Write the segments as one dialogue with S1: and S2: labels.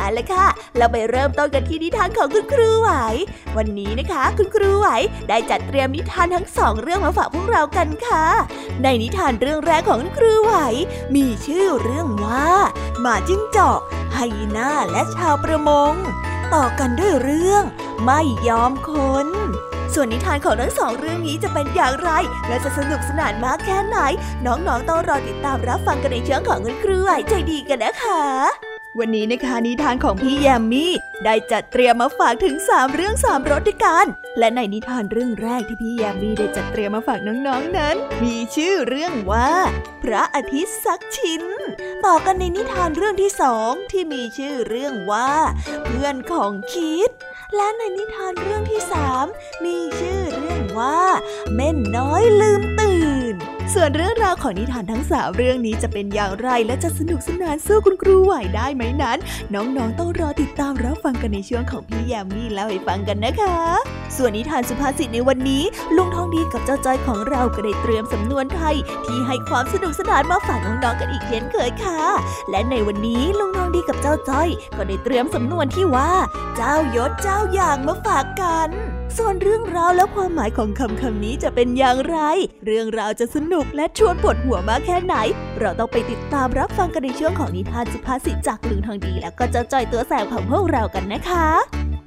S1: เอาละค่ะ เราไปเริ่มต้นกันที่นิทานของคุณครูไหว วันนี้นะคะ คุณครูไหวได้จัดเตรียมนิทานทั้งสองเรื่องมาฝากพวกเรากันค่ะ ในนิทานเรื่องแรกของคุณครูไหว มีชื่อเรื่องว่าหมาจิ้งจอกไฮยีน่าและชาวประมง ต่อกันด้วยเรื่องไม่ยอมคนส่วนนิทานของทั้งสองเรื่องนี้จะเป็นอย่างไร และจะสนุกสนานมากแค่ไหน น้องๆต้องรอติดตามรับฟังกันในเช่วงของคุณครูไหวใจดีกันนะคะ วันนี้นะคะนิทานของพี่แยมมี่ได้จัดเตรียมมาฝากถึง 3 เรื่อง 3รสด้วยกัน และในนิทานเรื่องแรกที่พี่แยมมี่ได้จัดเตรียมมาฝากน้องๆนนั้น มีชื่อเรื่องว่า พระอาทิตย์สักชิ้น ต่อกันในนิทานเรื่องที่สองที่มีชื่อเรื่องว่า เพื่อนของคิด และในนิทานเรื่องที่สามมีชื่อเรื่องว่า เม่นน้อยลืมตื่น ส่วนเรื่องราวของนิทานทั้งสามเรื่องนี้จะเป็นอย่างไรและจะสนุกสนานสู้คุณครูไหวได้ไหมนั้น น้องๆต้องรอติดตามรับฟังกันในช่วงของพี่แยมมี่เล่าให้ฟังกันนะคะ ส่วนนิทานสุภาษิตในวันนี้ ลุงทองดีกับเจ้าจ้อยของเราก็ได้เตรียมสำนวนไทย ที่ให้ความสนุกสนานมาฝากน้องๆกันอีกเช่นเคยค่ะ และในวันนี้ลุงทองดีกับเจ้าจ้อย ก็ได้เตรียมสำนวนที่ว่า เจ้ายศเจ้าอย่างมาฝากกัน ส่วนเรื่องราวและความหมายของคำคำนี้จะเป็นอย่างไร เรื่องราวจะสนุกและชวนปวดหัวมากแค่ไหน เราต้องไปติดตามรับฟังกันในช่วงของนิทานสุภาษิตจากลุงทองดี แล้วก็เจ้าจอยตัวแสบของพวกเรากันนะคะ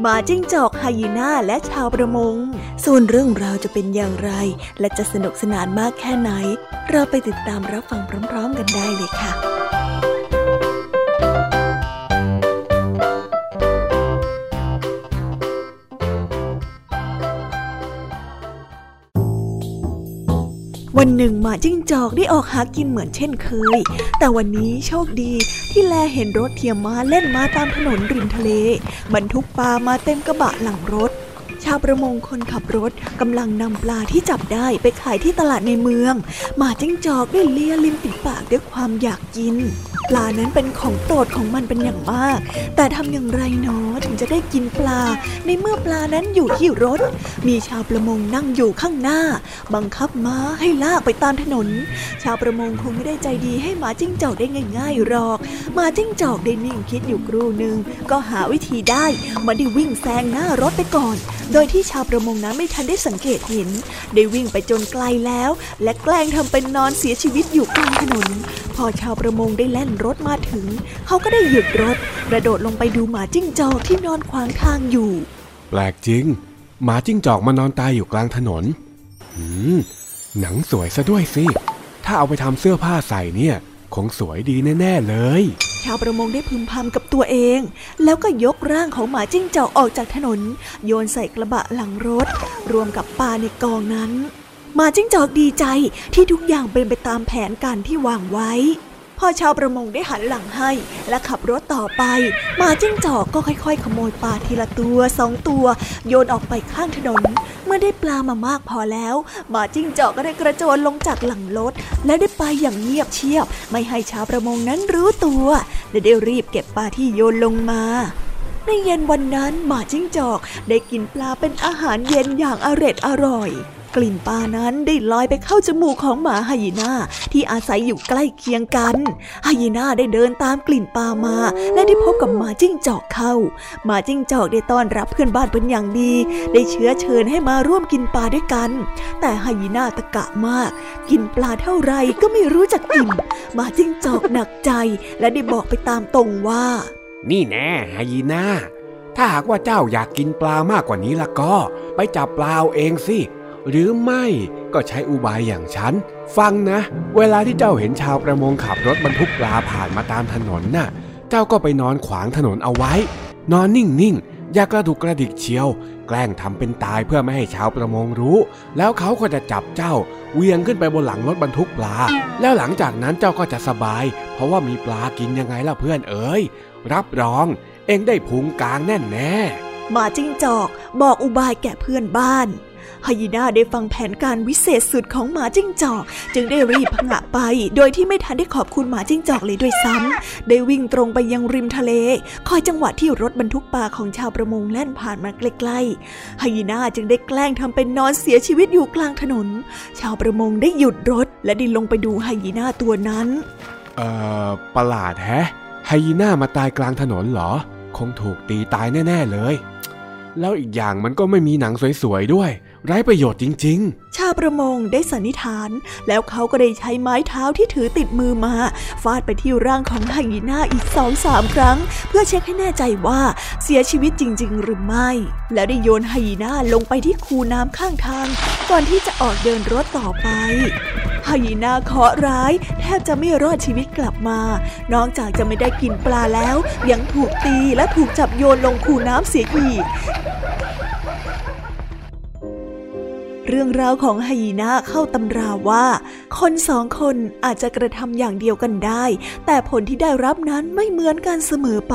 S1: หมาจิ้งจอกไฮยีน่าและชาวประมง ส่วนเรื่องราวจะเป็นอย่างไร และจะสนุกสนานมากแค่ไหน เราไปติดตามรับฟังพร้อม ๆ กันได้เลยค่ะ วันหนึ่งหมาจิ้งจอกได้ออกหากินเหมือนเช่นเคย แต่วันนี้โชคดีที่แลเห็นรถเทียมมาเล่นมาตามถนนริมทะเล บรรทุกปลามาเต็มกระบะหลังรถ ชาวประมงคนขับรถกำลังนำปลาที่จับได้ไปขายที่ตลาดในเมือง หมาจิ้งจอกได้เลียลิมติดปากด้วยความอยากกิน ปลานั้นเป็นของโปรดของมันเป็นอย่างมาก แต่ทำอย่างไรเนาะถึงจะได้กินปลา ในเมื่อปลานั้นอยู่ที่รถ มีชาวประมงนั่งอยู่ข้างหน้า บังคับม้าให้ลากไปตามถนน ชาวประมงคงไม่ได้ใจดีให้หมาจิ้งจอกได้ง่ายๆหรอกหมาจิ้งจอกได้นิ่งคิดอยู่ครู่หนึ่งก็หาวิธีได้มันได้วิ่งแซงหน้ารถไปก่อน โดยที่ชาวประมงนั้นไม่ทันได้สังเกตเห็น ได้วิ่งไปจนไกลแล้ว และแกล้งทำเป็นนอนเสียชีวิตอยู่กลางถนน พอชาวประมงได้แล่นรถมาถึง เขาก็ได้หยุดรถ กระโดดลงไปดูหมาจิ้งจอกที่นอนขวางทางอยู่
S2: แปลกจริง หมาจิ้งจอกมานอนตายอยู่กลางถนน หืม หนังสวยซะด้วยสิ ถ้าเอาไปทำเสื้อผ้าใส่เนี่ย คงสวยดีแน่ ๆ เลย
S1: ชาวประมงได้พึมพำกับตัวเอง แล้วก็ยกร่างของหมาจิ้งจอกออกจากถนน โยนใส่กระบะหลังรถ รวมกับปลาในกองนั้นหมาจิ้งจอกดีใจที่ทุกอย่างเป็นไปตามแผนการที่วางไว้ พอชาวประมงได้หันหลังให้ และขับรถต่อไปหมาจิ้งจอกก็ค่อยๆ ขโมยปลาทีละตัวสองตัว โยนออกไปข้างถนน เมื่อได้ปลามามากพอแล้วหมาจิ้งจอกก็ได้กระโจนลงจากหลังรถ และได้ไปอย่างเงียบเชียบ ไม่ให้ชาวประมงนั้นรู้ตัวและได้รีบเก็บปลาที่โยนลงมาในเย็นวันนั้นหมาจิ้งจอกได้กินปลาเป็นอาหารเย็นอย่างอร็ดอร่อย กลิ่นปลานั้นได้ลอยไปเข้าจมูกของหมาไฮยีน่าที่อาศัยอยู่ใกล้เคียงกันไฮยีน่าได้เดินตามกลิ่นปลามา และได้พบกับหมาจิ้งจอกเข้าหมาจิ้งจอกได้ต้อนรับเพื่อนบ้านเป็นอย่างดี ได้เชื้อเชิญให้มาร่วมกินปลาด้วยกัน แต่ไฮยีน่าตะกะมาก กินปลาเท่าไรก็ไม่รู้จักอิ่มหมาจิ้งจอกหนักใจ และได้บอกไปตามตรงว่า
S2: นี่แน่ไฮยีน่าถ้าหากว่าเจ้าอยากกินปลามากกว่านี้ละก็ ไปจับปลาเอาเองสิ หรือไม่ก็ใช้อุบายอย่างฉัน ฟังนะ เวลาที่เจ้าเห็นชาวประมงขับรถบรรทุกปลาผ่านมาตามถนนน่ะ เจ้าก็ไปนอนขวางถนนเอาไว้ นอนนิ่งๆอย่ากระดุกกระดิกเชียว แกล้งทำเป็นตายเพื่อไม่ให้ชาวประมงรู้ แล้วเขาก็จะจับเจ้าเวียงขึ้นไปบนหลังรถบรรทุกปลา แล้วหลังจากนั้นเจ้าก็จะสบาย เพราะว่ามีปลากินยังไงล่ะเพื่อนเอ๋ยรับรอง เองได้พุงกลางแน่แน่
S1: มาจิ้งจอกบอกอุบายแก่เพื่อนบ้าน ฮยีน่าได้ฟังแผนการวิเศษสุดของหมาจิ้งจอก จึงได้รีบพงะไป โดยที่ไม่ทันได้ขอบคุณหมาจิ้งจอกเลยด้วยซ้ำได้วิ่งตรงไปยังริมทะเล คอยจังหวะที่รถบรรทุกปลาของชาวประมงแล่นผ่านมาใกล้ๆฮยีน่าจึงได้แกล้งทำเป็นนอนเสียชีวิตอยู่กลางถนน ชาวประมงได้หยุดรถ และได้ลงไปดูฮยีน่าตัวนั้น
S2: เอ่อ ประหลาดแฮะไฮยีน่ามาตายกลางถนนเหรอ คงถูกตีตายแน่ ๆเลย แล้วอีกอย่างมันก็ไม่มีหนังสวยๆด้วย ไร้ประโยชน์จริง
S1: ๆ ชาวประมงได้สันนิษฐาน แล้วเขาก็ได้ใช้ไม้เท้าที่ถือติดมือมา ฟาดไปที่ร่างของไฮยีน่าอีกสองสามครั้ง เพื่อเช็คให้แน่ใจว่าเสียชีวิตจริง ๆ หรือไม่ แล้วได้โยนไฮยีน่าลงไปที่คูน้ำข้างทาง ก่อนที่จะออกเดินรถต่อไปไฮยีน่าเคาะร้าย แทบจะไม่รอดชีวิตกลับมา นอกจากจะไม่ได้กินปลาแล้ว ยังถูกตีและถูกจับโยนลงคูน้ำเสียอีก รื่องราวของไฮยีนาเข้าตำราว่า คนสองคนอาจจะกระทำอย่างเดียวกันได้ แต่ผลที่ได้รับนั้นไม่เหมือนกันเสมอไป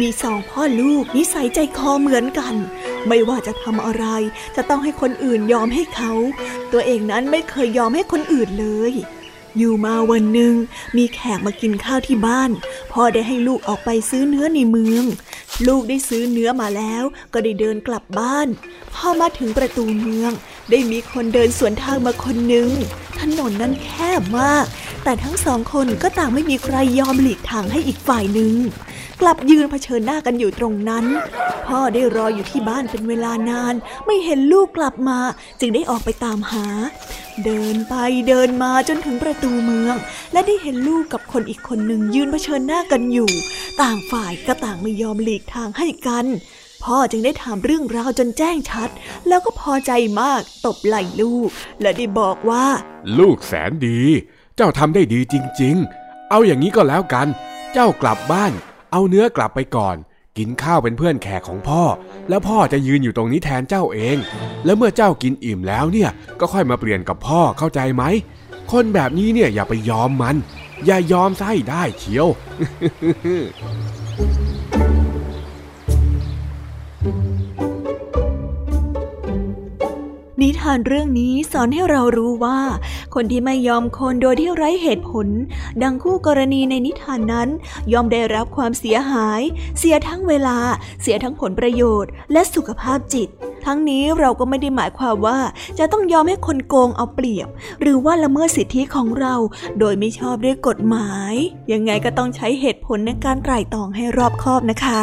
S1: มีสองพ่อลูกนิสัยใจคอเหมือนกัน ไม่ว่าจะทำอะไร จะต้องให้คนอื่นยอมให้เขา ตัวเองนั้นไม่เคยยอมให้คนอื่นเลย อยู่มาวันหนึ่งมีแขกมากินข้าวที่บ้าน พ่อได้ให้ลูกออกไปซื้อเนื้อในเมือง ลูกได้ซื้อเนื้อมาแล้ว ก็ได้เดินกลับบ้าน พ่อมาถึงประตูเมือง ได้มีคนเดินสวนทางมาคนหนึ่งถนนนั้นแคบมาก แต่ทั้งสองคนก็ต่างไม่มีใครยอมหลีกทางให้อีกฝ่ายหนึ่ง กลับยืนเผชิญหน้ากันอยู่ตรงนั้น พ่อได้รออยู่ที่บ้านเป็นเวลานาน ไม่เห็นลูกกลับมา จึงได้ออกไปตามหา เดินไปเดินมาจนถึงประตูเมือง และได้เห็นลูกกับคนอีกคนหนึ่งยืนเผชิญหน้ากันอยู่ ต่างฝ่ายก็ต่างไม่ยอมหลีกทางให้กันพ่อจึงได้ถามเรื่องราวจนแจ้งชัด แล้วก็พอใจมากตบไหล่ลูก และได้บอกว่า
S2: ลูกแสนดี เจ้าทำได้ดีจริง ๆ เอาอย่างนี้ก็แล้วกัน เจ้ากลับบ้าน เอาเนื้อกลับไปก่อน กินข้าวเป็นเพื่อนแขกของพ่อ แล้วพ่อจะยืนอยู่ตรงนี้แทนเจ้าเอง แล้วเมื่อเจ้ากินอิ่มแล้วเนี่ยก็ค่อยมาเปลี่ยนกับพ่อเข้าใจไหม คนแบบนี้เนี่ยอย่าไปยอมมัน อย่ายอมไส้ได้เชียว
S1: นิทานเรื่องนี้สอนให้เรารู้ว่า คนที่ไม่ยอมคนโดยที่ไร้เหตุผล ดังคู่กรณีในนิทานนั้น ยอมได้รับความเสียหาย เสียทั้งเวลา เสียทั้งผลประโยชน์ และสุขภาพจิต ทั้งนี้เราก็ไม่ได้หมายความว่าจะต้องยอมให้คนโกงเอาเปรียบ หรือว่าละเมิดสิทธิของเรา โดยไม่ชอบด้วยกฎหมาย ยังไงก็ต้องใช้เหตุผลในการไตร่ตรองให้รอบคอบนะคะ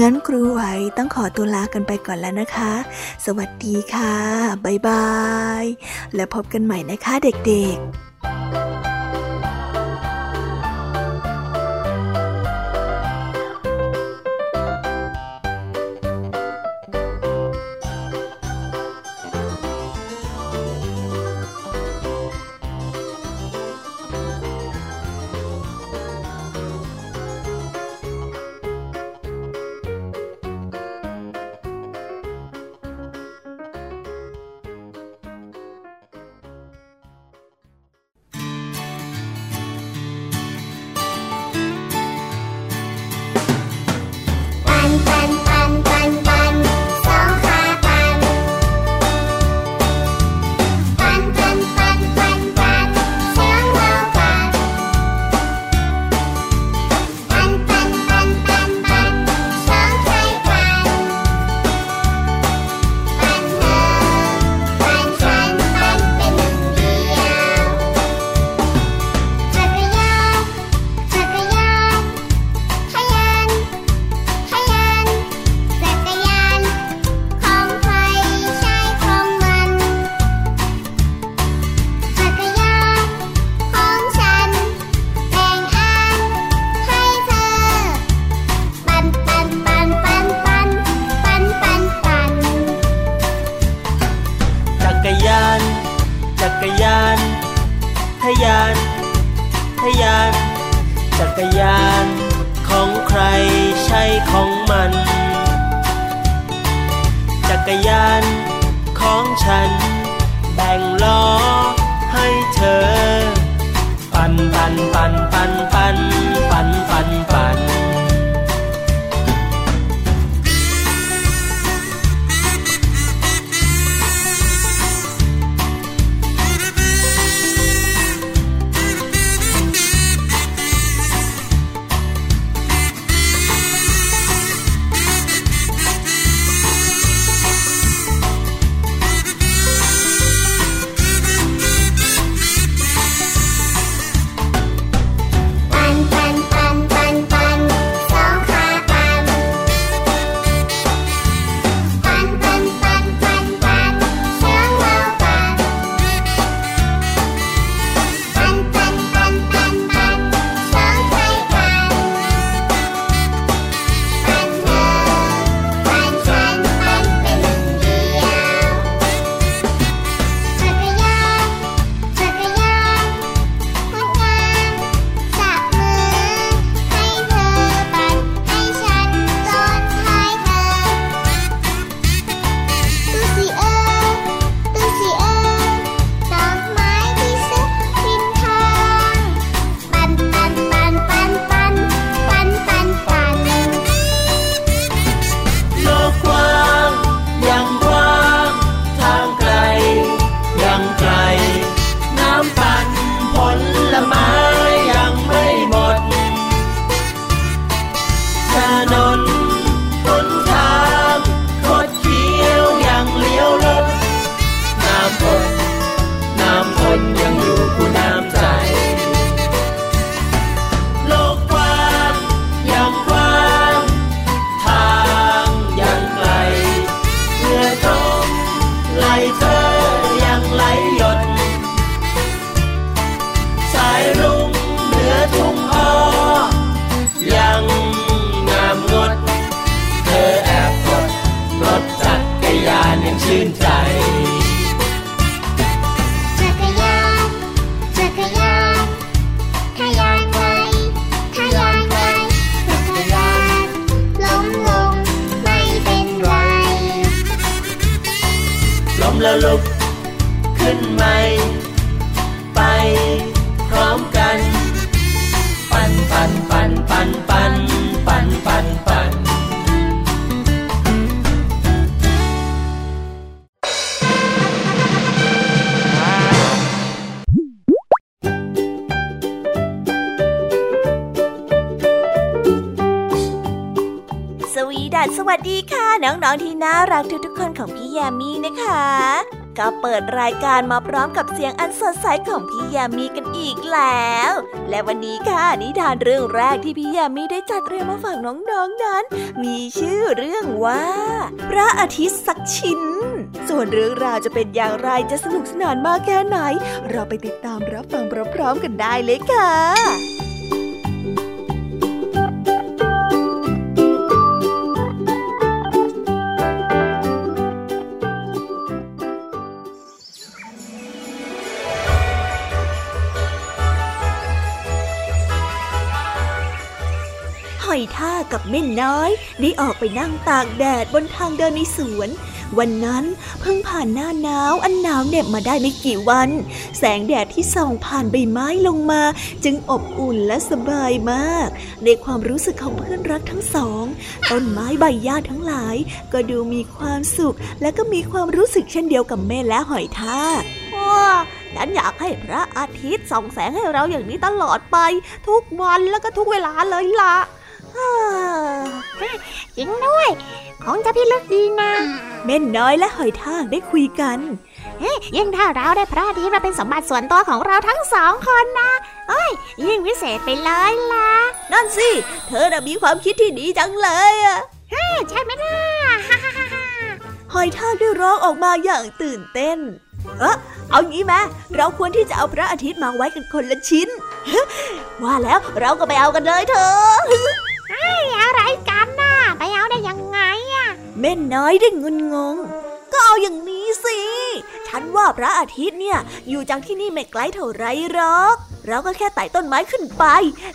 S1: งั้นครูไหวต้องขอตัวลากันไปก่อนแล้วนะคะ สวัสดีค่ะ บ๊ายบาย และพบกันใหม่นะคะเด็กๆ
S3: แล้ลุกขึ้นใหม่ ไปพร้อมกันปัน ปั่นปั่นปั่นปั่นปั่นปั่นปั่น วัสดีค่ะน้องๆที่น่ารักทุกๆคนของพี่ยามีนะคะ
S1: ก็เปิดรายการมาพร้อมกับเสียงอันสดใสของพี่ยามีกันอีกแล้ว และวันนี้ค่ะนิทานเรื่องแรกที่พี่ยามีได้จัดเตรียมมาฝากน้องๆนนั้น มีชื่อเรื่องว่า พระอาทิตย์สักชิ้น ส่วนเรื่องราวจะเป็นอย่างไรจะสนุกสนานมากแค่ไหน เราไปติดตามรับฟังพร้อมๆกันได้เลยค่ะ อยท่ากับเม่นน้อย ได้ออกไปนั่งตากแดดบนทางเดินในสวน วันนั้นเพิ่งผ่านหน้าหนาวอันหนาวเหน็บมาได้ไม่กี่วัน แสงแดดที่ส่องผ่านใบไม้ลงมา จึงอบอุ่นและสบายมาก ในความรู้สึกของเพื่อนรักทั้งสองต้นไม้ใบหญ้าทั้งหลาย ก็ดูมีความสุข และก็มีความรู้สึกเช่นเดียวกับแม่และหอยทากฉันอยากให้พระอาทิตย์ส่องแสงให้เราอย่างนี้ตลอดไป ทุกวันแล้วก็ทุกเวลาเลยล่ะ
S4: จริงด้วย ของจะพี่ลึกดีนะ
S1: เม่นน้อยและหอยทากได้คุยกัน
S4: ยิ่งถ้าเราได้พระอาทิตย์มาเป็นสมบัติส่วนตัวของเราทั้งสองคนนะเอ้ย ยิ่งวิเศษไปเลยล่ะ
S1: นั่นสิ เธอน่ะมีความคิดที่ดีจังเลยอะ
S4: ใช่ไหมล่ะ
S1: หอยทากได้ร้องออกมาอย่างตื่นเต้น เออเอางี้ไหมเราควรที่จะเอาพระอาทิตย์มาไว้กันคนละชิ้น ว่าแล้วเราก็ไปเอากันเลยเถอะ
S4: ไอ้อะไรกันน่ะไปเอาได้ยังไงอะ
S1: เม่นน้อยได้งุนงง ก็เอาอย่างนี้สิ ฉันว่าพระอาทิตย์เนี่ยอยู่จากที่นี่ไม่ไกลเท่าไรหรอก เราก็แค่ไต่ต้นไม้ขึ้นไป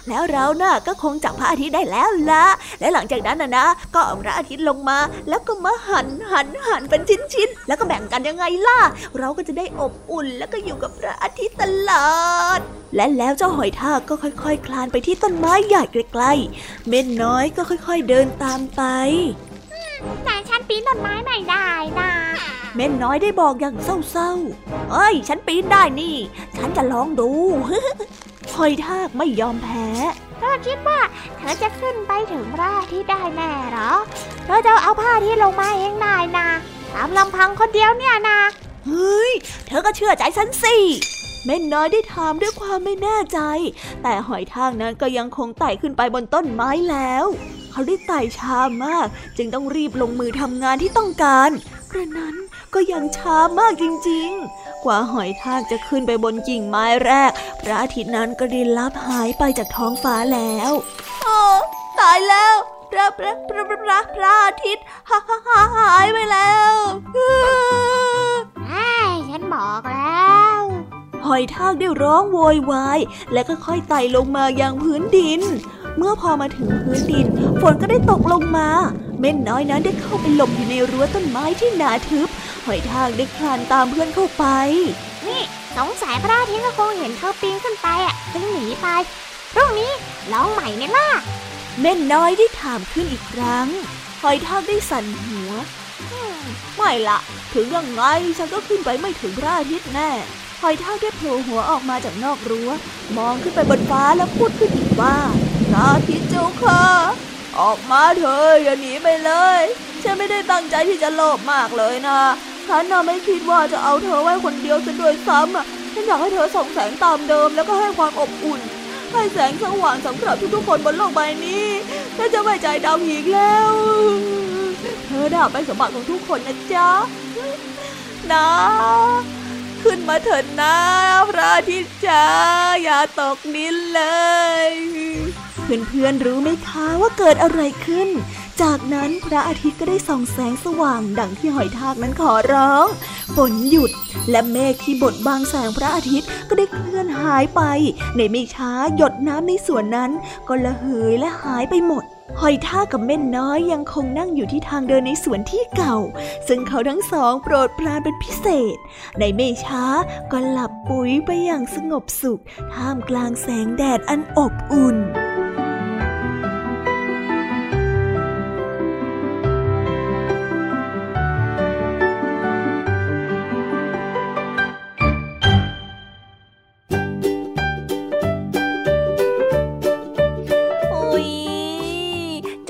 S1: แล้วเราน่ะก็คงจับพระอาทิตย์ได้แล้วละและหลังจากนั้นนะนะ ก็เอาพระอาทิตย์ลงมา แล้วก็มาหันหันหันเป็นชิ้นๆแล้วก็แบ่งกันยังไงล่ะ เราก็จะได้อบอุ่นแล้วก็อยู่กับพระอาทิตย์ตลอด และแล้วเจ้าหอยทากก็ค่อยๆคคลานไปที่ต้นไม้ใหญ่ใกล้ๆเม่นน้อยก็ค่อย ๆเดินตามไป
S4: แต่ฉันปีนต้นไม้ไม่ได้นะ
S1: เม่นน้อยได้บอกอย่างเศร้าๆ เอ้ย ฉันปีนได้นี่ ฉันจะลองดูหอยทากไม่ยอมแพ้
S4: เธอคิดว่าเธอจะขึ้นไปถึงพระอาทิตย์ได้แน่หรอ เธอจะเอาผ้าที่ลงมาเองได้นะตามลำพังคนเดียวเนี่ยนะ
S1: เฮ้ย เธอก็เชื่อใจฉันสิ เม่นน้อยได้ถามด้วยความไม่แน่ใจ แต่หอยทากนั้นก็ยังคงไต่ขึ้นไปบนต้นไม้แล้วเขาได้ไต่ช้ามาก จึงต้องรีบลงมือทำงานที่ต้องการกระนั้นก็ยังช้ามากจริงๆ กว่าหอยทากจะขึ้นไปบนกิ่งไม้แรก พระอาทิตย์นั้นก็ได้ลับหายไปจากท้องฟ้าแล้วโอ้ตายแล้วพระพระพระพระพระอาทิตย์หาหายไปแล้ว
S4: ไอ้ฉันบอกแล้ว
S1: หอยทากได้ร้องโวยวาย และก็ค่อยไต่ลงมายังพื้นดิน เมื่อพอมาถึงพื้นดิน ฝนก็ได้ตกลงมา เม่นน้อยนั้นได้เข้าไปหลบอยู่ในรั้วต้นไม้ที่หนาทึบ หอยทากได้คลานตามเพื่อนเข้าไป
S4: นี่สงสัยพระอาทิตย์ก็คงเห็นเธอปีนขึ้นไปอะจึงหนีไปพรุ่งนี้ลองใหม่เนี่ยล่ะ
S1: เม่นน้อยได้ถามขึ้นอีกครั้ง หอยทากได้สั่นหัวไม่ละถึงยังไงฉันก็ขึ้นไปไม่ถึงพระอาทิตย์แน่หอยทากได้โผล่หัวออกมาจากนอกรั้ว มองขึ้นไปบนฟ้าแล้วพูดขึ้นอีกว่า พระอาทิตย์เจ้าค่ะ ออกมาเถอะอย่าหนีไปเลย ฉันไม่ได้ตั้งใจที่จะโลภมากเลยนะ ฉันน่ะไม่คิดว่าจะเอาเธอไว้คนเดียวซะด้วยซ้ำอะ ฉันอยากให้เธอส่องแสงตามเดิมแล้วก็ให้ความอบอุ่น ให้แสงสว่างสำหรับทุกๆคนบนโลกใบนี้ฉันจะไม่ใจดำอีกแล้ว เธอได้เป็นสมบัติของทุกคนนะจ๊ะนะ ขึ้นมาเถิดนะพระอาทิตย์จ้าอย่าตกนินเลย เพื่อนๆรู้ไหมคะว่าเกิดอะไรขึ้น จากนั้นพระอาทิตย์ก็ได้ส่องแสงสว่างดังที่หอยทากนั้นขอร้อง ฝนหยุดและเมฆที่บดบังแสงพระอาทิตย์ก็ได้เคลื่อนหายไป ในไม่ช้าหยดน้ำในสวนนั้น ก็ละเหยและหายไปหมด หอยทากกับเม่นน้อยยังคงนั่งอยู่ที่ทางเดินในสวนที่เก่า ซึ่งเขาทั้งสองโปรดปรานเป็นพิเศษ ในไม่ช้าก็หลับปุ๋ยไปอย่างสงบสุข ท่ามกลางแสงแดดอันอบอุ่น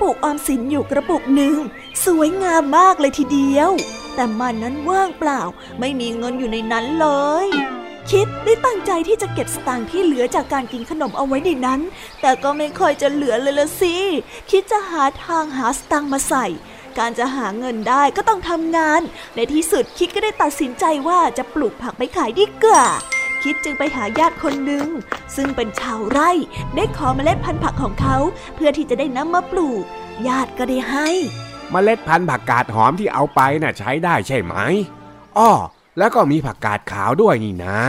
S1: ปุกออมสินอยู่กระปุกหนึ่ง สวยงามมากเลยทีเดียว แต่มันนั้นว่างเปล่า ไม่มีเงินอยู่ในนั้นเลย คิดได้ตั้งใจที่จะเก็บสตางค์ที่เหลือจากการกินขนมเอาไว้ในนั้น แต่ก็ไม่ค่อยจะเหลือเลยละสิ คิดจะหาทางหาสตางค์มาใส่ การจะหาเงินได้ก็ต้องทำงาน ในที่สุดคิดก็ได้ตัดสินใจว่าจะปลูกผักไปขายดีกว่า คิดจึงไปหาญาติคนหนึ่ง ซึ่งเป็นชาวไร่ ได้ขอเมล็ดพันธุ์ผักของเขา เพื่อที่จะได้นำมาปลูก ญาติก็ได้ให้
S2: เมล็ดพันธุ์ผักกาดหอมที่เอาไปน่ะใช้ได้ใช่ไหมอ้อแล้วก็มีผักกาดขาวด้วยนี่นะ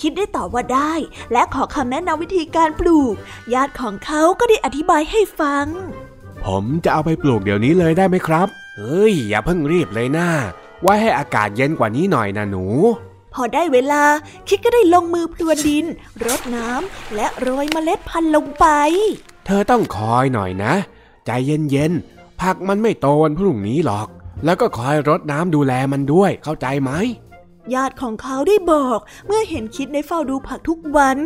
S1: คิดได้ตอบว่าได้ และขอคำแนะนำวิธีการปลูก ญาติของเขาก็ได้อธิบายให้ฟัง
S2: ผมจะเอาไปปลูกเดี๋ยวนี้เลยได้ไหมครับ เฮ้ย อย่าเพิ่งรีบเลยนะไว้ให้อากาศเย็นกว่านี้หน่อยนะหนู
S1: พอได้เวลาคิดก็ได้ลงมือพรวนดิน รดน้ำและโรยเมล็ดพันธุ์ลงไป
S2: เธอต้องคอยหน่อยนะ ใจเย็นๆผักมันไม่โตวันพรุ่งนี้หรอก แล้วก็คอยรดน้ำดูแลมันด้วยเข้าใจไหม
S1: ญาติของเขาได้บอก เมื่อเห็นคิดในเฝ้าดูผักทุกวัน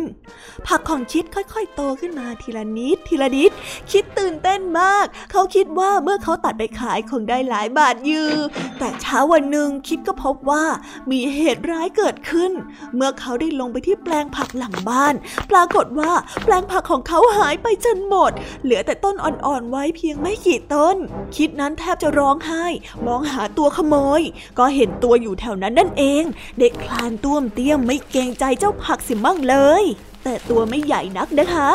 S1: ผักของคิดค่อยๆ โตขึ้นมาทีละนิดทีละนิด คิดตื่นเต้นมาก เขาคิดว่าเมื่อเขาตัดไปขายคงได้หลายบาทยือ แต่เช้าวันหนึ่งคิดก็พบว่ามีเหตุร้ายเกิดขึ้น เมื่อเขาได้ลงไปที่แปลงผักหลังบ้าน ปรากฏว่าแปลงผักของเขาหายไปจนหมด เหลือแต่ต้นอ่อนๆไว้เพียงไม่กี่ต้น คิดนั้นแทบจะร้องไห้ มองหาตัวขโมย ก็เห็นตัวอยู่แถวนั้นนั่นเองเด็กคลานต้วมเตี้ยมไม่เกรงใจเจ้าผักสิมั่งเลย แต่ตัวไม่ใหญ่นักนะคะ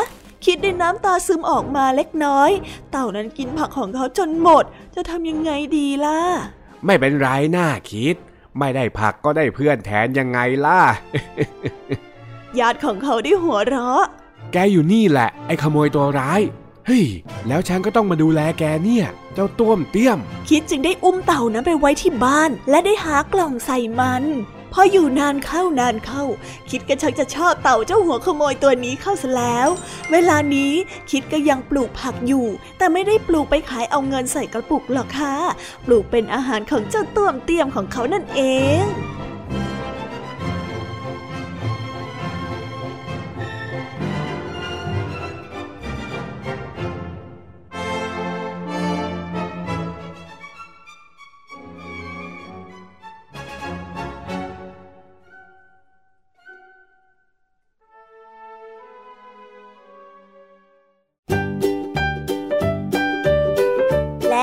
S1: คิดได้น้ำตาซึมออกมาเล็กน้อย เต่านั้นกินผักของเขาจนหมด จะทำยังไงดีล่ะ
S2: ไม่เป็นไรน่าคิด ไม่ได้ผักก็ได้เพื่อนแทนยังไงล่ะ
S1: ญาติของเขาได้หัวเราะ
S2: แกอยู่นี่แหละ ไอ้ขโมยตัวร้าย เฮ้ย แล้วฉันก็ต้องมาดูแลแกเนี่ย เจ้าต้วมเตี้ยม
S1: คิดจึงได้อุ้มเต่านั้นไปไว้ที่บ้าน และได้หากล่องใส่มันพออยู่นานเข้านานเข้า คิดก็ชักจะชอบเต่าเจ้าหัวขโมยตัวนี้เข้าซะแล้ว เวลานี้คิดก็ยังปลูกผักอยู่ แต่ไม่ได้ปลูกไปขายเอาเงินใส่กระปุกหรอกค่ะ ปลูกเป็นอาหารของเจ้าต้วมเตี้ยมของเขานั่นเอง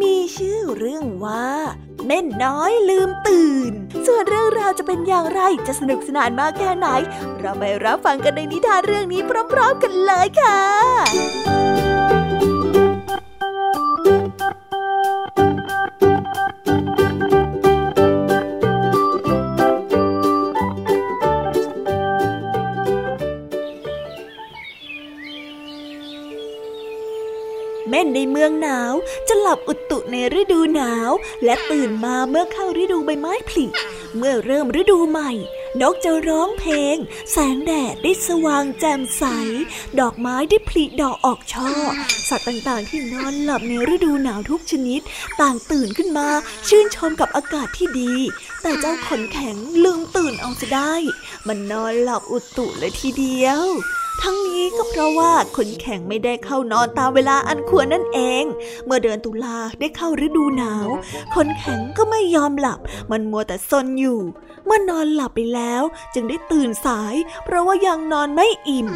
S1: มีชื่อเรื่องว่าเม่นน้อยลืมตื่น ส่วนเรื่องราวจะเป็นอย่างไรจะสนุกสนานมากแค่ไหน เราไปรับฟังกันในนิทานเรื่องนี้พร้อม ๆ กันเลยค่ะ ในเมืองหนาว จะหลับอุตุในฤดูหนาว และตื่นมาเมื่อเข้าฤดูใบไม้ผลิเมื่อเริ่มฤดูใหม่ นกจะร้องเพลง แสงแดดได้สว่างแจ่มใส ดอกไม้ได้ผลิดอกออกช่อ สัตว์ต่างๆ ที่นอนหลับในฤดูหนาวทุกชนิด ต่างตื่นขึ้นมา ชื่นชมกับอากาศที่ดี แต่เจ้าขนแข็งลืมตื่นเอาจะได้ มันนอนหลับอุตุเลยทีเดียว ทั้งนี้ก็เพราะว่าคนแข่งไม่ได้เข้านอนตามเวลาอันควรนั่นเอง เมื่อเดือนตุลาได้เข้าฤดูหนาว คนแข่งก็ไม่ยอมหลับ มันมัวแต่ซนอยู่ เมื่อนอนหลับไปแล้วจึงได้ตื่นสาย เพราะว่ายังนอนไม่อิ่ม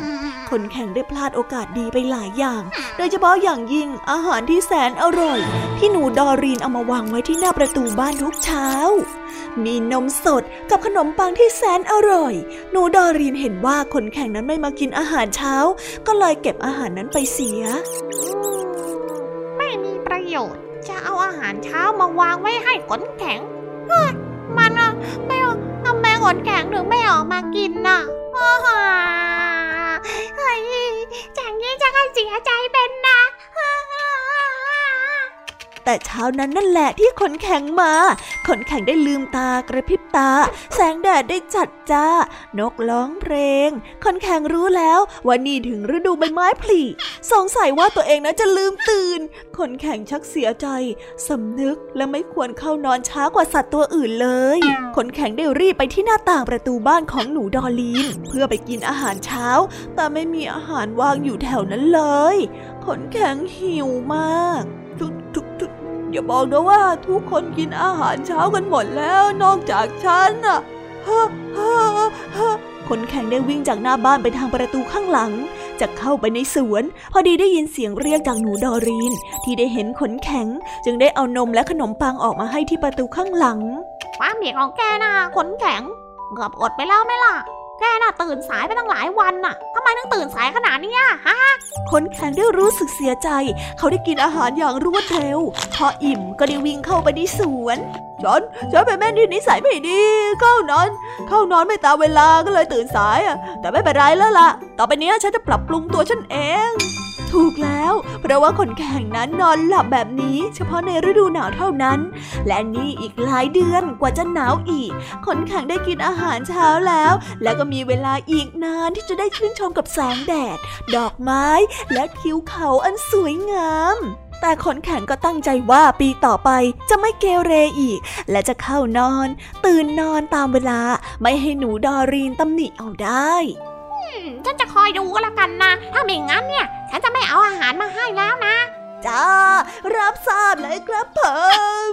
S1: คนแข่งได้พลาดโอกาสดีไปหลายอย่าง โดยเฉพาะอย่างยิ่งอาหารที่แสนอร่อย ที่หนูดอรีนเอามาวางไว้ที่หน้าประตูบ้านทุกเช้ามีนมสดกับขนมปังที่แสนอร่อย หนูดอรีนเห็นว่าคนแข่งนั้นไม่มากินอาหารหารเช้า ก็เลยเก็บอาหารนั้นไปเสีย
S4: ไม่มีประโยชน์ จะเอาอาหารเช้ามาวางไว้ให้ขนแข็งมันอะไม่เอาทำไมขนแข็งถึงไม่ออกมากินน่ะอ้าฮ่าเฮ้ยจากนี้จะก็เสียใจเป็นนะ
S1: แต่เช้านั้นนั่นแหละที่ขนแข็งมา ขนแข็งได้ลืมตากระพริบตา แสงแดดได้จัดจ้า นกร้องเพลง ขนแข็งรู้แล้วว่านี่ถึงฤดูใบไม้ผลิสงสัยว่าตัวเองนั้นจะลืมตื่น ขนแข็งชักเสียใจสำนึกและไม่ควรเข้านอนช้ากว่าสัตว์ตัวอื่นเลย ขนแข็งได้รีบไปที่หน้าต่างประตูบ้านของหนูดอลลีน เพื่อไปกินอาหารเช้า แต่ไม่มีอาหารวางอยู่แถวนั้นเลย ขนแข็งหิวมากทุกทุกทุก อย่าบอกนะว่าทุกคนกินอาหารเช้ากันหมดแล้วนอกจากฉันน่ะคนแข่งได้วิ่งจากหน้าบ้านไปทางประตูข้างหลัง จะเข้าไปในสวน พอดีได้ยินเสียงเรียกจากหนูดอรีน ที่ได้เห็นขนแข็ง จึงได้เอานมและขนมปังออกมาให้ที่ประตูข้างหลัง
S4: ความเบียของแกนะขนแข็งเกือบอดไปแล้วไหมล่ะ แกน่ะตื่นสายไปตั้งหลายวันน่ะทำไมต้องตื่นสายขนาดนี้ฮะ
S1: คนแข่งได้รู้สึกเสียใจ เขาได้กินอาหารอย่างรวดเร็ว พออิ่มก็ได้วิ่งเข้าไปในสวนฉันฉันเป็นแม่ที่นิสัยไม่ดี เข้านอน เข้านอนไม่ตามเวลาก็เลยตื่นสายอะแต่ไม่เป็นไรแล้วล่ะ ต่อไปนี้ฉันจะปรับปรุงตัวฉันเอง ถูกแล้ว เพราะว่าคนแข่งนั้นนอนหลับแบบนี้ เฉพาะในฤดูหนาวเท่านั้น และนี่อีกหลายเดือนกว่าจะหนาวอีก คนแข่งได้กินอาหารเช้าแล้ว แล้วก็มีเวลาอีกนานที่จะได้ชื่นชมกับแสงแดด ดอกไม้ และทิวเขาอันสวยงามแต่คนแข่งก็ตั้งใจว่าปีต่อไปจะไม่เกเรอีก และจะเข้านอน ตื่นนอนตามเวลา ไม่ให้หนูดอรีนตำหนิเอาได้
S4: ฉันจะคอยดูก็แล้วกันนะ ถ้าไม่งั้นเนี่ย ฉันจะไม่เอาอาหารมาให้แล้วนะ
S1: จ้า รับทราบเลยครับผม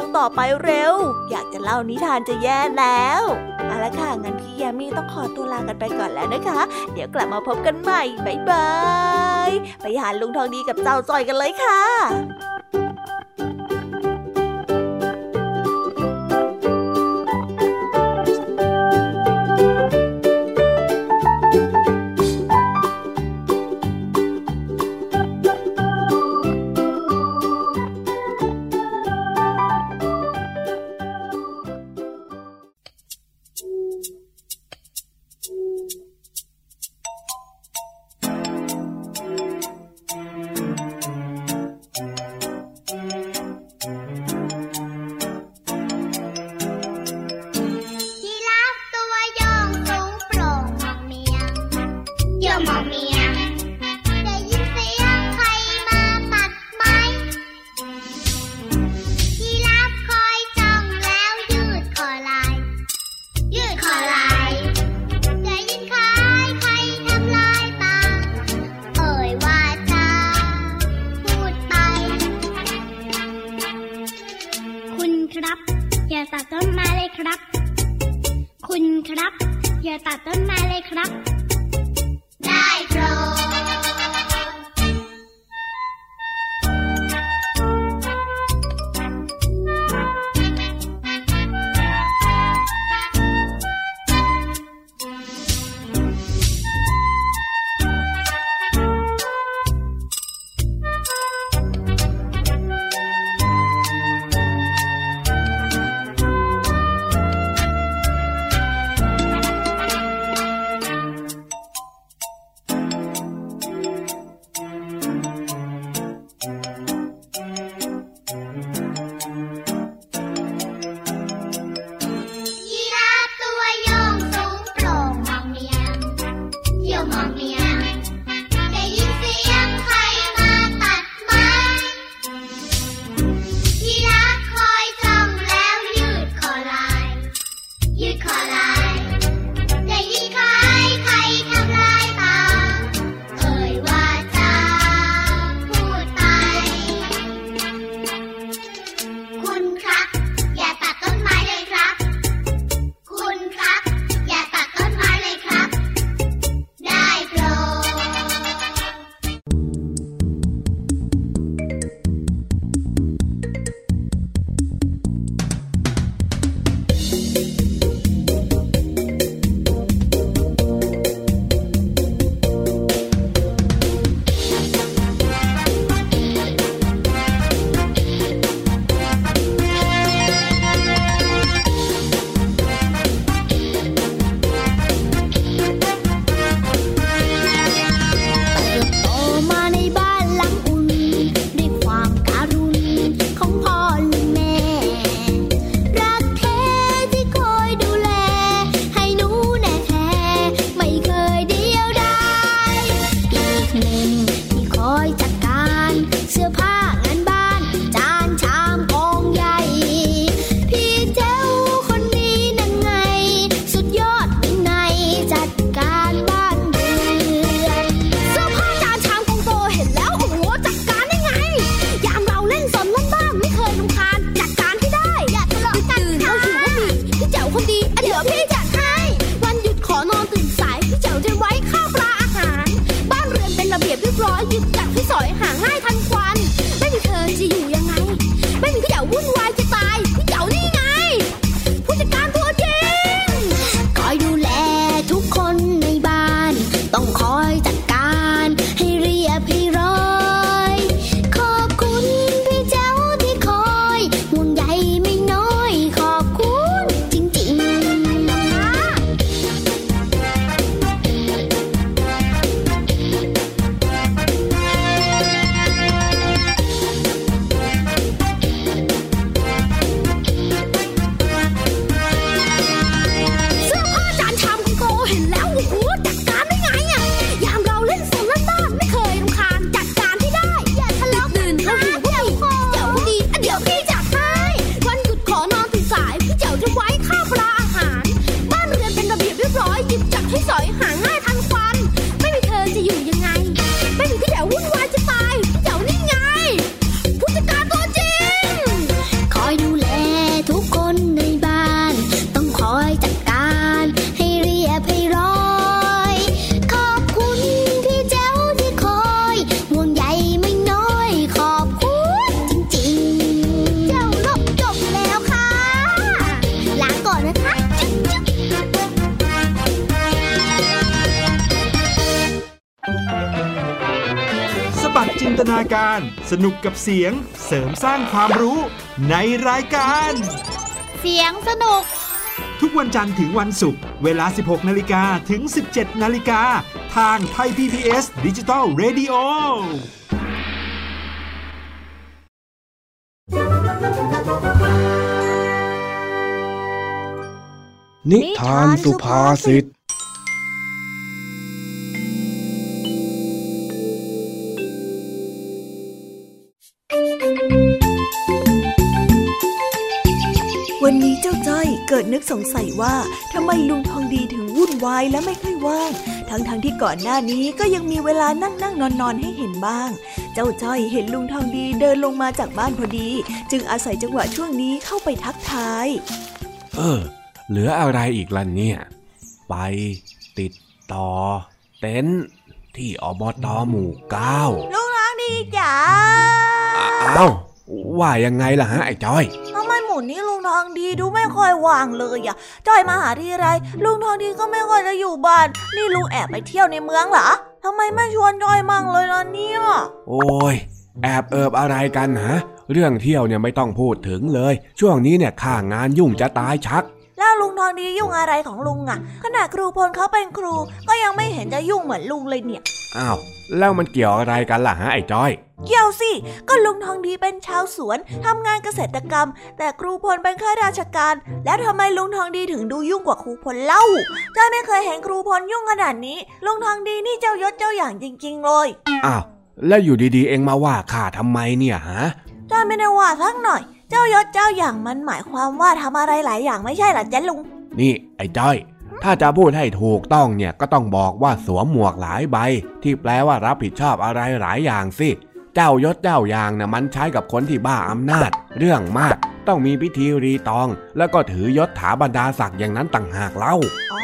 S1: งต่อไปเร็ว อยากจะเล่านิทานจะแย่แล้วเอาละค่ะงั้นพี่ยามีต้องขอตัวลากันไปก่อนแล้วนะคะ เดี๋ยวกลับมาพบกันใหม่บ๊ายบายไปหาลุงทองดีกับเจ้าจอยกันเลยค่ะ
S5: ตนาการ สนุกกับเสียงเสริมสร้างความรู้ในรายการ
S4: เสียงสนุก
S5: ทุกวันจันทร์ถึงวันศุกร์เวลา 16 นาฬิกาถึง 17 นาฬิกา ทางไทย PBS ดิจิตอล Radio
S2: นิทานสุภาษิต
S1: นึกสงสัยว่าทำไมลุงทองดีถึงวุ่นวายและไม่ค่อยว่าง ทั้งๆทที่ก่อนหน้านี้ก็ยังมีเวลานั่งนั่งนอนนอนให้เห็นบ้าง เจ้าจ้อยเห็นลุงทองดีเดินลงมาจากบ้านพอดี จึงอาศัยจังหวะช่วงนี้เข้าไปทักทาย
S2: เออ เหลืออะไรอีกล่ะเนี่ย ไปติดต่อ เต็นท์ที่อบตหมู่เก้า
S1: ลุงทองดีจ๋า
S2: อ้าวว่ายังไงล่ะฮะไอ้จ้อย
S1: ทำไมหมุ นนี้ลุงทองดีดูไม่ค่อยว่างเลยอะจ้อยมาหาทีไร ลุงทองดีก็ไม่ค่อยจะอยู่บ้าน นี่ลุงแอบไปเที่ยวในเมืองเหรอทำไมไม่ชวนจ้อยมั่งเลยล่ะเนี่ย
S2: โอ้ย แอบเอิบอะไรกันฮะ เรื่องเที่ยวเนี่ยไม่ต้องพูดถึงเลย ช่วงนี้เนี่ยข้างงานยุ่งจะตายชัก
S1: แล้วลุงทองดียุ่งอะไรของลุงอะขนาดครูพลเขาเป็นครู ก็ยังไม่เห็นจะยุ่งเหมือนลุงเลยเนี่ย
S2: อ้าว แล้วมันเกี่ยวอะไรกันล่ะฮะไอ้จ้อย
S1: เกี่ยวสิ ก็ลุงทองดีเป็นชาวสวนทำงานเกษตรกรรม แต่ครูพลเป็นข้าราชการ แล้วทำไมลุงทองดีถึงดูยุ่งกว่าครูพลเล่าจ้อยไม่เคยเห็นครูพลยุ่งขนาดนี้ ลุงทองดีนี่เจ้ายศเจ้าอย่างจริง ๆ เลย
S2: อ้าว แล้วอยู่ดีๆ เองมาว่าข้าทำไมเนี่ยฮะ
S1: จ้อยไม่ได้ว่าสักหน่อย เจ้ายศเจ้าอย่างมันหมายความว่าทำอะไรหลายอย่างไม่ใช่เหรอจ๊ะลุง
S2: นี่ไอ้จ้อยถ้าจะพูดให้ถูกต้องเนี่ยก็ต้องบอกว่าสวมหมวกหลายใบ ที่แปลว่ารับผิดชอบอะไรหลายอย่างสิ เจ้ายศเจ้าอย่างน่ะมันใช้กับคนที่บ้าอำนาจ เรื่องมากต้องมีพิธีรีตอง แล้วก็ถือยศถาบรรดาศักดิ์อย่างนั้นต่างหากเล่า
S1: อ๋อ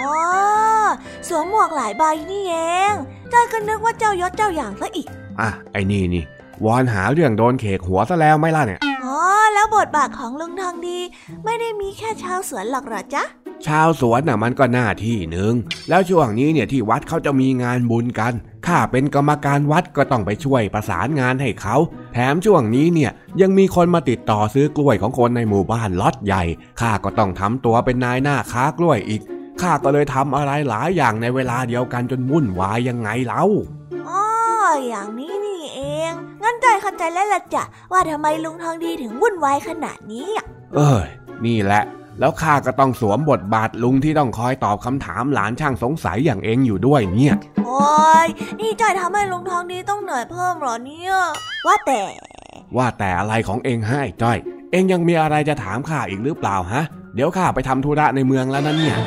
S1: สวมหมวกหลายใบนี่เองจ้อยก็นึกว่าเจ้ายศเจ้าอย่างซะอีก
S2: อะไอ้นี่นี่วอนหาเรื่องโดนเขกหัวซะแล้วไหม่ล่ะเนี่ย
S1: อ๋อ แล้วบทบาทของลุงทองดี ไม่ได้มีแค่ชาวสวนหรอกเหรอจ๊ะ
S2: ชาวสวนน่ะมันก็หน้าที่หนึ่ง แล้วช่วงนี้เนี่ยที่วัดเขาจะมีงานบุญกัน ข้าเป็นกรรมการวัดก็ต้องไปช่วยประสานงานให้เขา แถมช่วงนี้เนี่ยยังมีคนมาติดต่อซื้อกล้วยของคนในหมู่บ้านล็อตใหญ่ ข้าก็ต้องทำตัวเป็นนายหน้าค้ากล้วยอีก ข้าก็เลยทำอะไรหลายอย่างในเวลาเดียวกันจนวุ่นวายยังไงเล่า
S1: อ๋ออย่างนี้นี่เอ งงั้นจ้อยเข้าใจแล้วล่ะจ้ะว่าทำไมลุงทองดีถึงวุ่นวายขนาดนี้อะ
S2: เอ้ยนี่แหละ แล้วข้าก็ต้องสวมบทบาทลุงที่ต้องคอยตอบคำถามหลานช่างสงสัยอย่างเองอยู่ด้วยเนี่ย
S1: โอ้ยนี่จ้อยทำให้ลุงทองดีต้องเหนื่อยเพิ่มเหรอเนี่ย ว่าแต่
S2: ว่าแต่อะไรของเองให้จ้อย เองยังมีอะไรจะถามข้าอีกหรือเปล่าฮะ เดี๋ยวข้าไปทำธุระในเมืองแล้วนั่นเนี่ย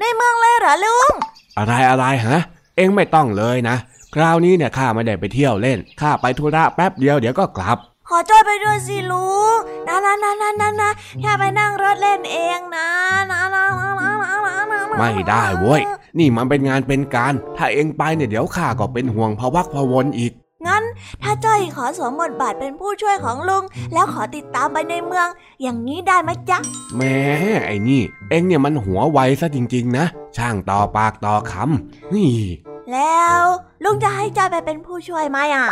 S1: ในเมืองเลยเหรอลุง
S2: อะไรอะไรฮะ เองไม่ต้องเลยนะ คราวนี้เนี่ยข้าไม่ได้ไปเที่ยวเล่น ข้าไปธุระแป๊บเดียวเดี๋ยวก็กลับ
S1: ขอจ้อยไปด้วยสิลุงนะนะนะนะนะนะอย่ไปนั่งรถเล่นเองนะนะนะนะนะนะนะ
S2: ไม่ได้เว้ย นี่มันเป็นงานเป็นการ ถ้าเองไปเนี่ยเดี๋ยวข้าก็เป็นห่วงพะวักพะวนอีก
S1: งั้น ถ้าจ้อยขอสวมบทบาทเป็นผู้ช่วยของลุง แล้วขอติดตามไปในเมือง อย่างนี้ได้ไหมจ๊ะ
S2: แม่ไอ้นี่ เองเนี่ยมันหัวไวซะจริง ๆ นะ ช่างต่อปากต่อคำนี่
S1: แล้วลุงจะให้จ้อยไปเป็นผู้ช่วยไหมอะ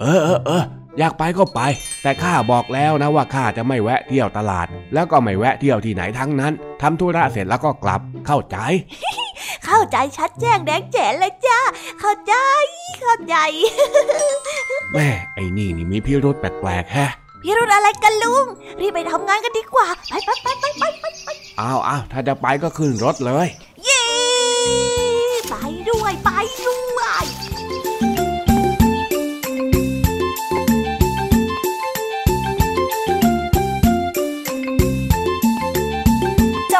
S2: เออเออเอออยากไปก็ไป แต่ข้าบอกแล้วนะว่าข้าจะไม่แวะเที่ยวตลาด แล้วก็ไม่แวะเที่ยวที่ไหนทั้งนั้นทำธุระเสร็จแล้วก็กลับ เข้าใจ
S1: เข้าใจชัดแจ้งแดงแจ๋เลยจ้าเข้าใจ เข้าใจ
S2: แม่ไอ้นี่นี่มีพิรุษแปลกๆแฮะ
S1: พี่รุ่นอะไรกันลุงรีบไปทำงานกันดีกว่าไปไปไปไปไปไปไป
S2: อ้าวอ้าวถ้าจะไปก็ขึ้นรถเลย
S1: เย้ ไปด้วยไปด้วย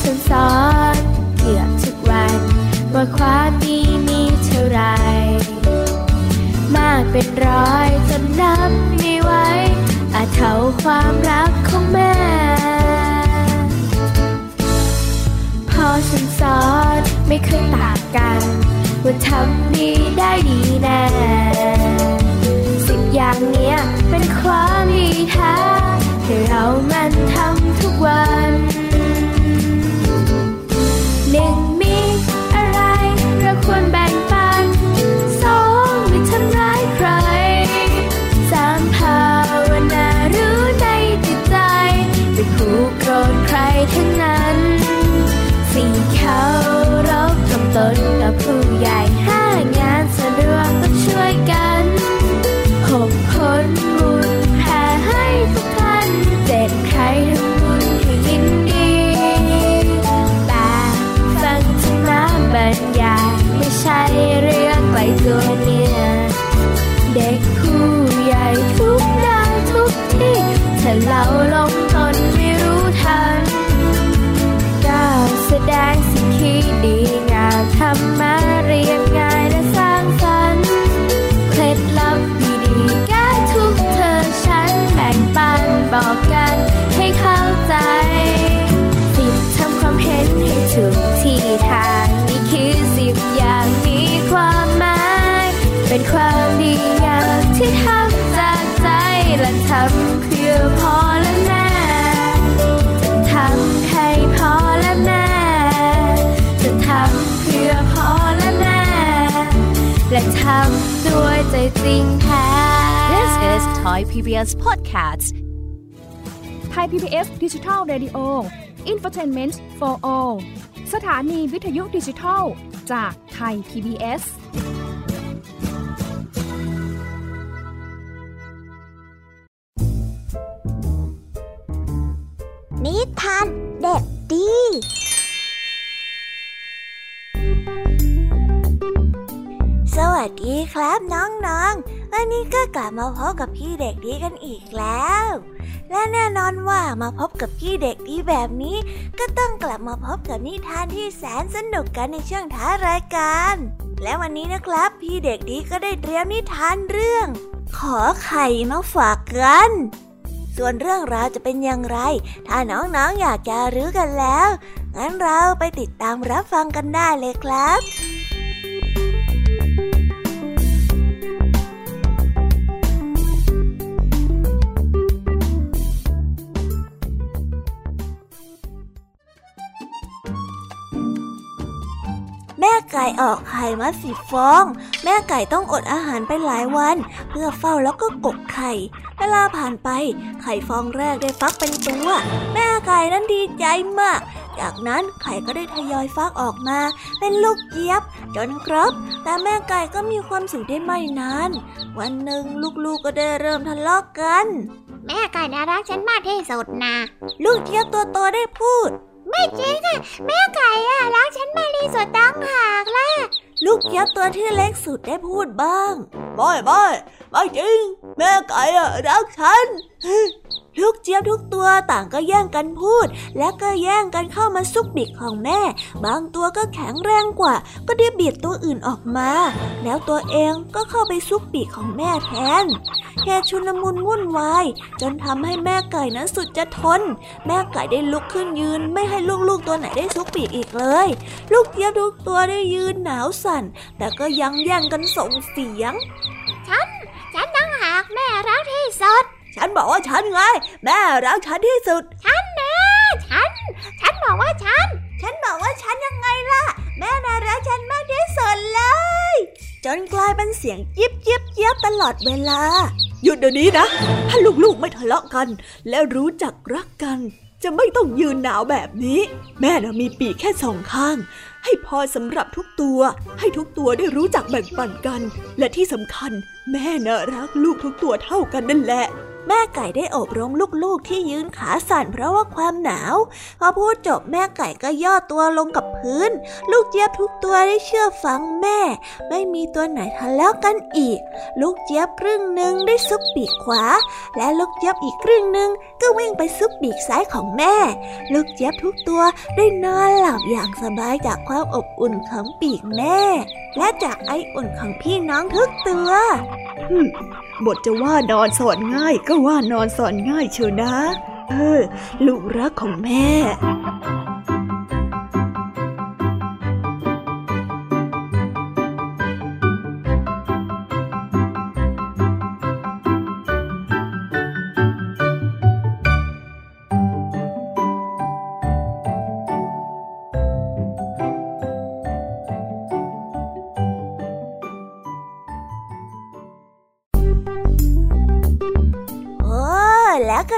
S6: ฉัน
S7: สอนเกือบทุกวัน ว่าความดีมีเท่าไร มากเป็นร้อยจนนับไม่ไหวอาจเท่าความรักของแม่ พอฉันสอนไม่เคยต่างกัน ว่าทำดีได้ดีแน่สิ่งอย่างเนี้ยเป็นความดีแท้ให้เรามันทำทุกวัน ด้วยใจจริงแท้
S8: This is Thai PBS Podcast
S9: ไทย PBS ดิจิทัล Radio Infotainment for All สถานีวิทยุดิจิทัล จากไทย PBS
S1: นิทานเด็กดี วัสดีครับน้องๆ วันนี้ก็กลับมาพบกับพี่เด็กดีกันอีกแล้ว และแน่นอนว่ามาพบกับพี่เด็กดีแบบนี้ ก็ต้องกลับมาพบกับนิทานที่แสนสนุกกันในช่วงท้ายรายการ และวันนี้นะครับ พี่เด็กดีก็ได้เตรียมนิทานเรื่อง ขอไข่มาฝากกัน ส่วนเรื่องราวจะเป็นอย่างไร ถ้าน้องๆออยากจะรู้กันแล้ว งั้นเราไปติดตามรับฟังกันได้เลยครับ ไก่ออกไข่มาสิบฟอง แม่ไก่ต้องอดอาหารไปหลายวัน เพื่อเฝ้าแล้วก็กกไข่ เวลาผ่านไป ไข่ฟองแรกได้ฟักเป็นตัว แม่ไก่นั้นดีใจมากแถจากนั้นไข่ก็ได้ทยอยฟักออกมา เป็นลูกเจี๊ยบ จนครบ แต่แม่ไก่ก็มีความสุขได้ไม่นาน วันหนึ่งลูกๆก็ได้เริ่มทะเลาะกกัน
S4: แม่ไก่น่ารักฉันมากที่สุดนะ
S1: ลูกเจี๊ยบตัวโตได้พูด
S4: ไม่จริงอะแม่ไก่อะรักฉันมากที่สุดตั้งหากล่ะ
S1: ลูกยับตัวที่เล็กสุดได้พูดบ้าง
S10: ไม่ไม่ไม่จริง แม่ไก่อะรักฉัน
S1: ลูกเจี๊ยบทุกตัวต่างก็แย่งกันพูด และก็แย่งกันเข้ามาซุกบิกของแม่ บางตัวก็แข็งแรงกว่า ก็ได้เบียดตัวอื่นออกมา แล้วตัวเองก็เข้าไปซุกปีกของแม่แทนเหตุชุลมุนวุ่นวายจนทำให้แม่ไก่นั้นสุดจะทน แม่ไก่ได้ลุกขึ้นยืน ไม่ให้ลูกๆตัวไหนได้ซุกปีกอีกเลย ลูกเจี๊ยบทุกตัวได้ยืนหนาวสั่น แต่ก็ยังแย่งกันส่งเสียง
S4: ฉัน ฉันตั้งหากแม่รักที่สุด
S10: ฉันบอกว่าฉันไง แม่รักฉันที่สุด
S4: ฉันนะฉัน ฉันบอกว่าฉัน
S1: ฉันบอกว่าฉันยังไงล่ะ แม่น่ารักฉันมากที่สุดเลย จนกลายเป็นเสียงเจี๊ยบเจี๊ยบเจี๊ยบตลอดเวลา
S10: หยุดเดี๋ยวนี้นะ ถ้าลูกๆไม่ทะเลาะกัน และรู้จักรักกัน จะไม่ต้องยืนหนาวแบบนี้ แม่น่ะมีปีกแค่สองข้างให้พอสำหรับทุกตัว ให้ทุกตัวได้รู้จักแบ่งปันกัน และที่สำคัญ แม่น่ะรักลูกทุกตัวเท่ากันนั่นแหละ
S1: แม่ไก่ได้อบรมลูกๆที่ยืนขาสั่นเพราะว่าความหนาว พอพูดจบแม่ไก่ก็ย่อตัวลงกับพื้น ลูกเจี๊ยบทุกตัวได้เชื่อฟังแม่ ไม่มีตัวไหนทะเลาะกันอีก ลูกเจี๊ยบครึ่งหนึ่งได้ซุกปีกขวา และลูกเจี๊ยบอีกครึ่งหนึ่งก็วิ่งไปซุกปีกซ้ายของแม่ ลูกเจี๊ยบทุกตัวได้นอนหลับอย่างสบายจากความอบอุ่นของปีกแม่ และจากไออุ่นของพี่น้องทุกตัว
S10: บทจะว่านอนสอนง่ายก็ว่านอนสอนง่ายเชียวนะ เออ ลูกรักของแม่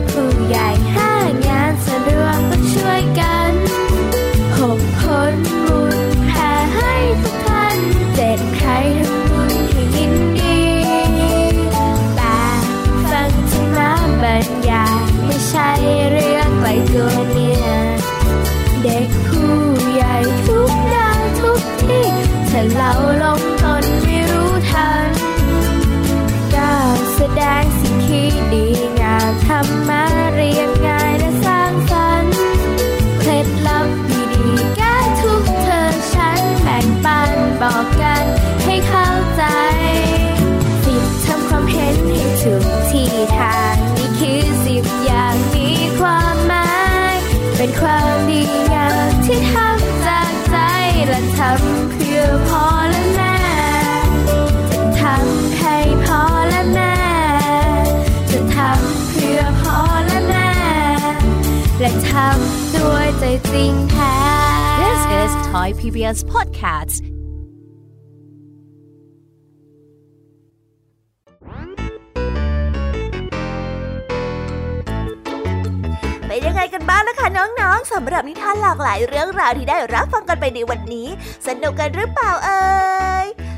S6: นำ
S7: ด้วยใจจริงแท้
S8: This is Thai PBS Podcast
S1: เป็นยังไงกันบ้างล่ะคะน้องๆสำหรับนิทานหลากหลายเรื่องราวที่ได้รับฟังกันไปในวันนี้ สนุกกันหรือเปล่าเอ่ย